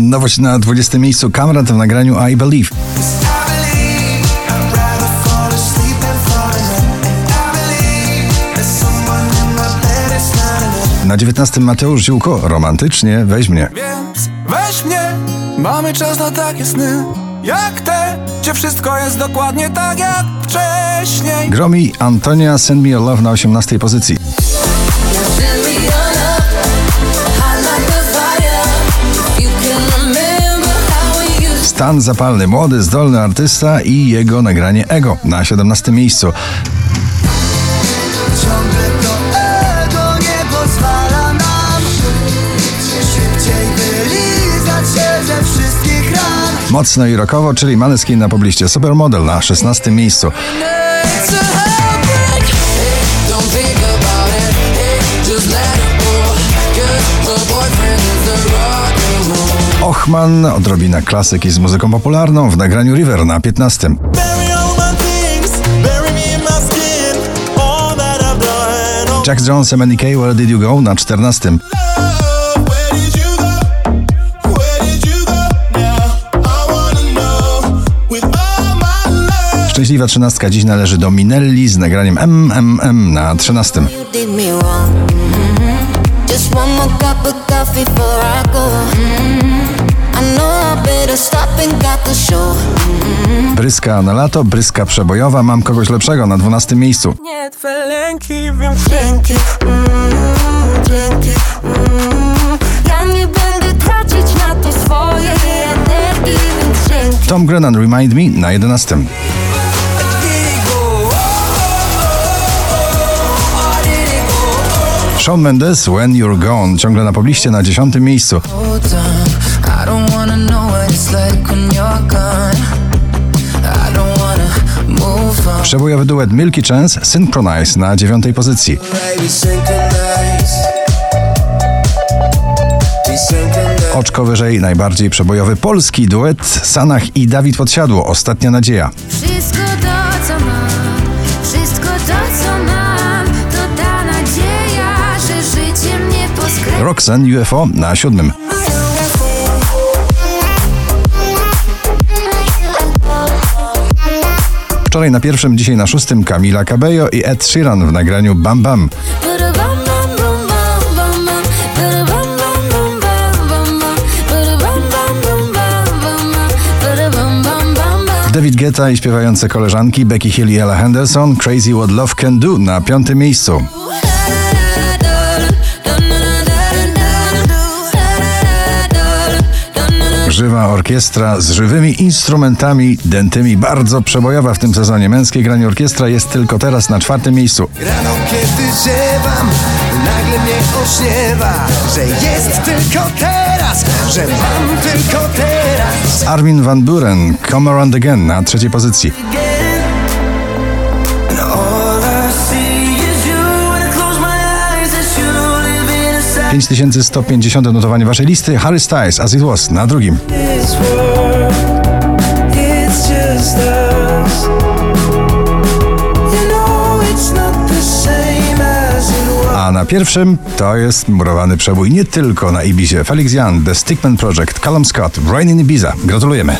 Nowość na 20 miejscu Kamrat w nagraniu I Believe. Na 19 Mateusz Ziółko, romantycznie, weź mnie. Więc weź mnie, mamy czas na takie sny Jak te, gdzie wszystko jest dokładnie tak jak wcześniej Gromi Antonia Send Me Your Love na 18 pozycji. Stan zapalny, młody, zdolny artysta i jego nagranie Ego na 17 miejscu. Mocno i rockowo, czyli Maneskin na pobliście. Supermodel na 16 miejscu. Ochman, odrobina klasyki z muzyką popularną w nagraniu River na 15. Bury all my things, bury me in my skin All that I've done, oh Jack Jones, MNK, Where Did You Go na 14. love, where did you go? Where did you go now? I wanna know with all my love Szczęśliwa trzynastka dziś należy do Minelli z nagraniem MMM na 13. You did me wrong. Mhm. Just one more cup of coffee before I go. Mhm. I Bryska na lato, bryska przebojowa, mam kogoś lepszego na 12 miejscu. Nie twe lęki, wiem dzięki mm, Dzięki mm. Ja nie będę tracić na to swojej energii, więc dzięki. Tom Grennan, Remind Me na 11. Shawn Mendes, When You're Gone, ciągle na pobliście na 10 miejscu. Przebojowy duet Milky Chance, Synchronize na 9 pozycji. Oczko wyżej najbardziej przebojowy polski duet Sanach i Dawid Podsiadło, Ostatnia Nadzieja. Roxanne UFO na 7. Wczoraj na pierwszym, dzisiaj na szóstym Camila Cabello i Ed Sheeran w nagraniu Bam Bam. David Guetta i śpiewające koleżanki Becky Hill i Ella Henderson Crazy What Love Can Do na piątym miejscu. Żywa orkiestra z żywymi instrumentami dętymi, bardzo przebojowa w tym sezonie. Męskie granie orkiestra jest tylko teraz na czwartym miejscu. Rano kiedy ziewam Nagle mnie ośniewa Że jest tylko teraz Że mam tylko teraz Armin van Buren, Come Around Again na trzeciej pozycji. 5150 notowanie waszej listy. Harry Styles, As It Was na drugim. A na pierwszym to jest murowany przebój nie tylko na Ibizie. Felix Jan, The Stickman Project, Callum Scott, Rain in Ibiza. Gratulujemy.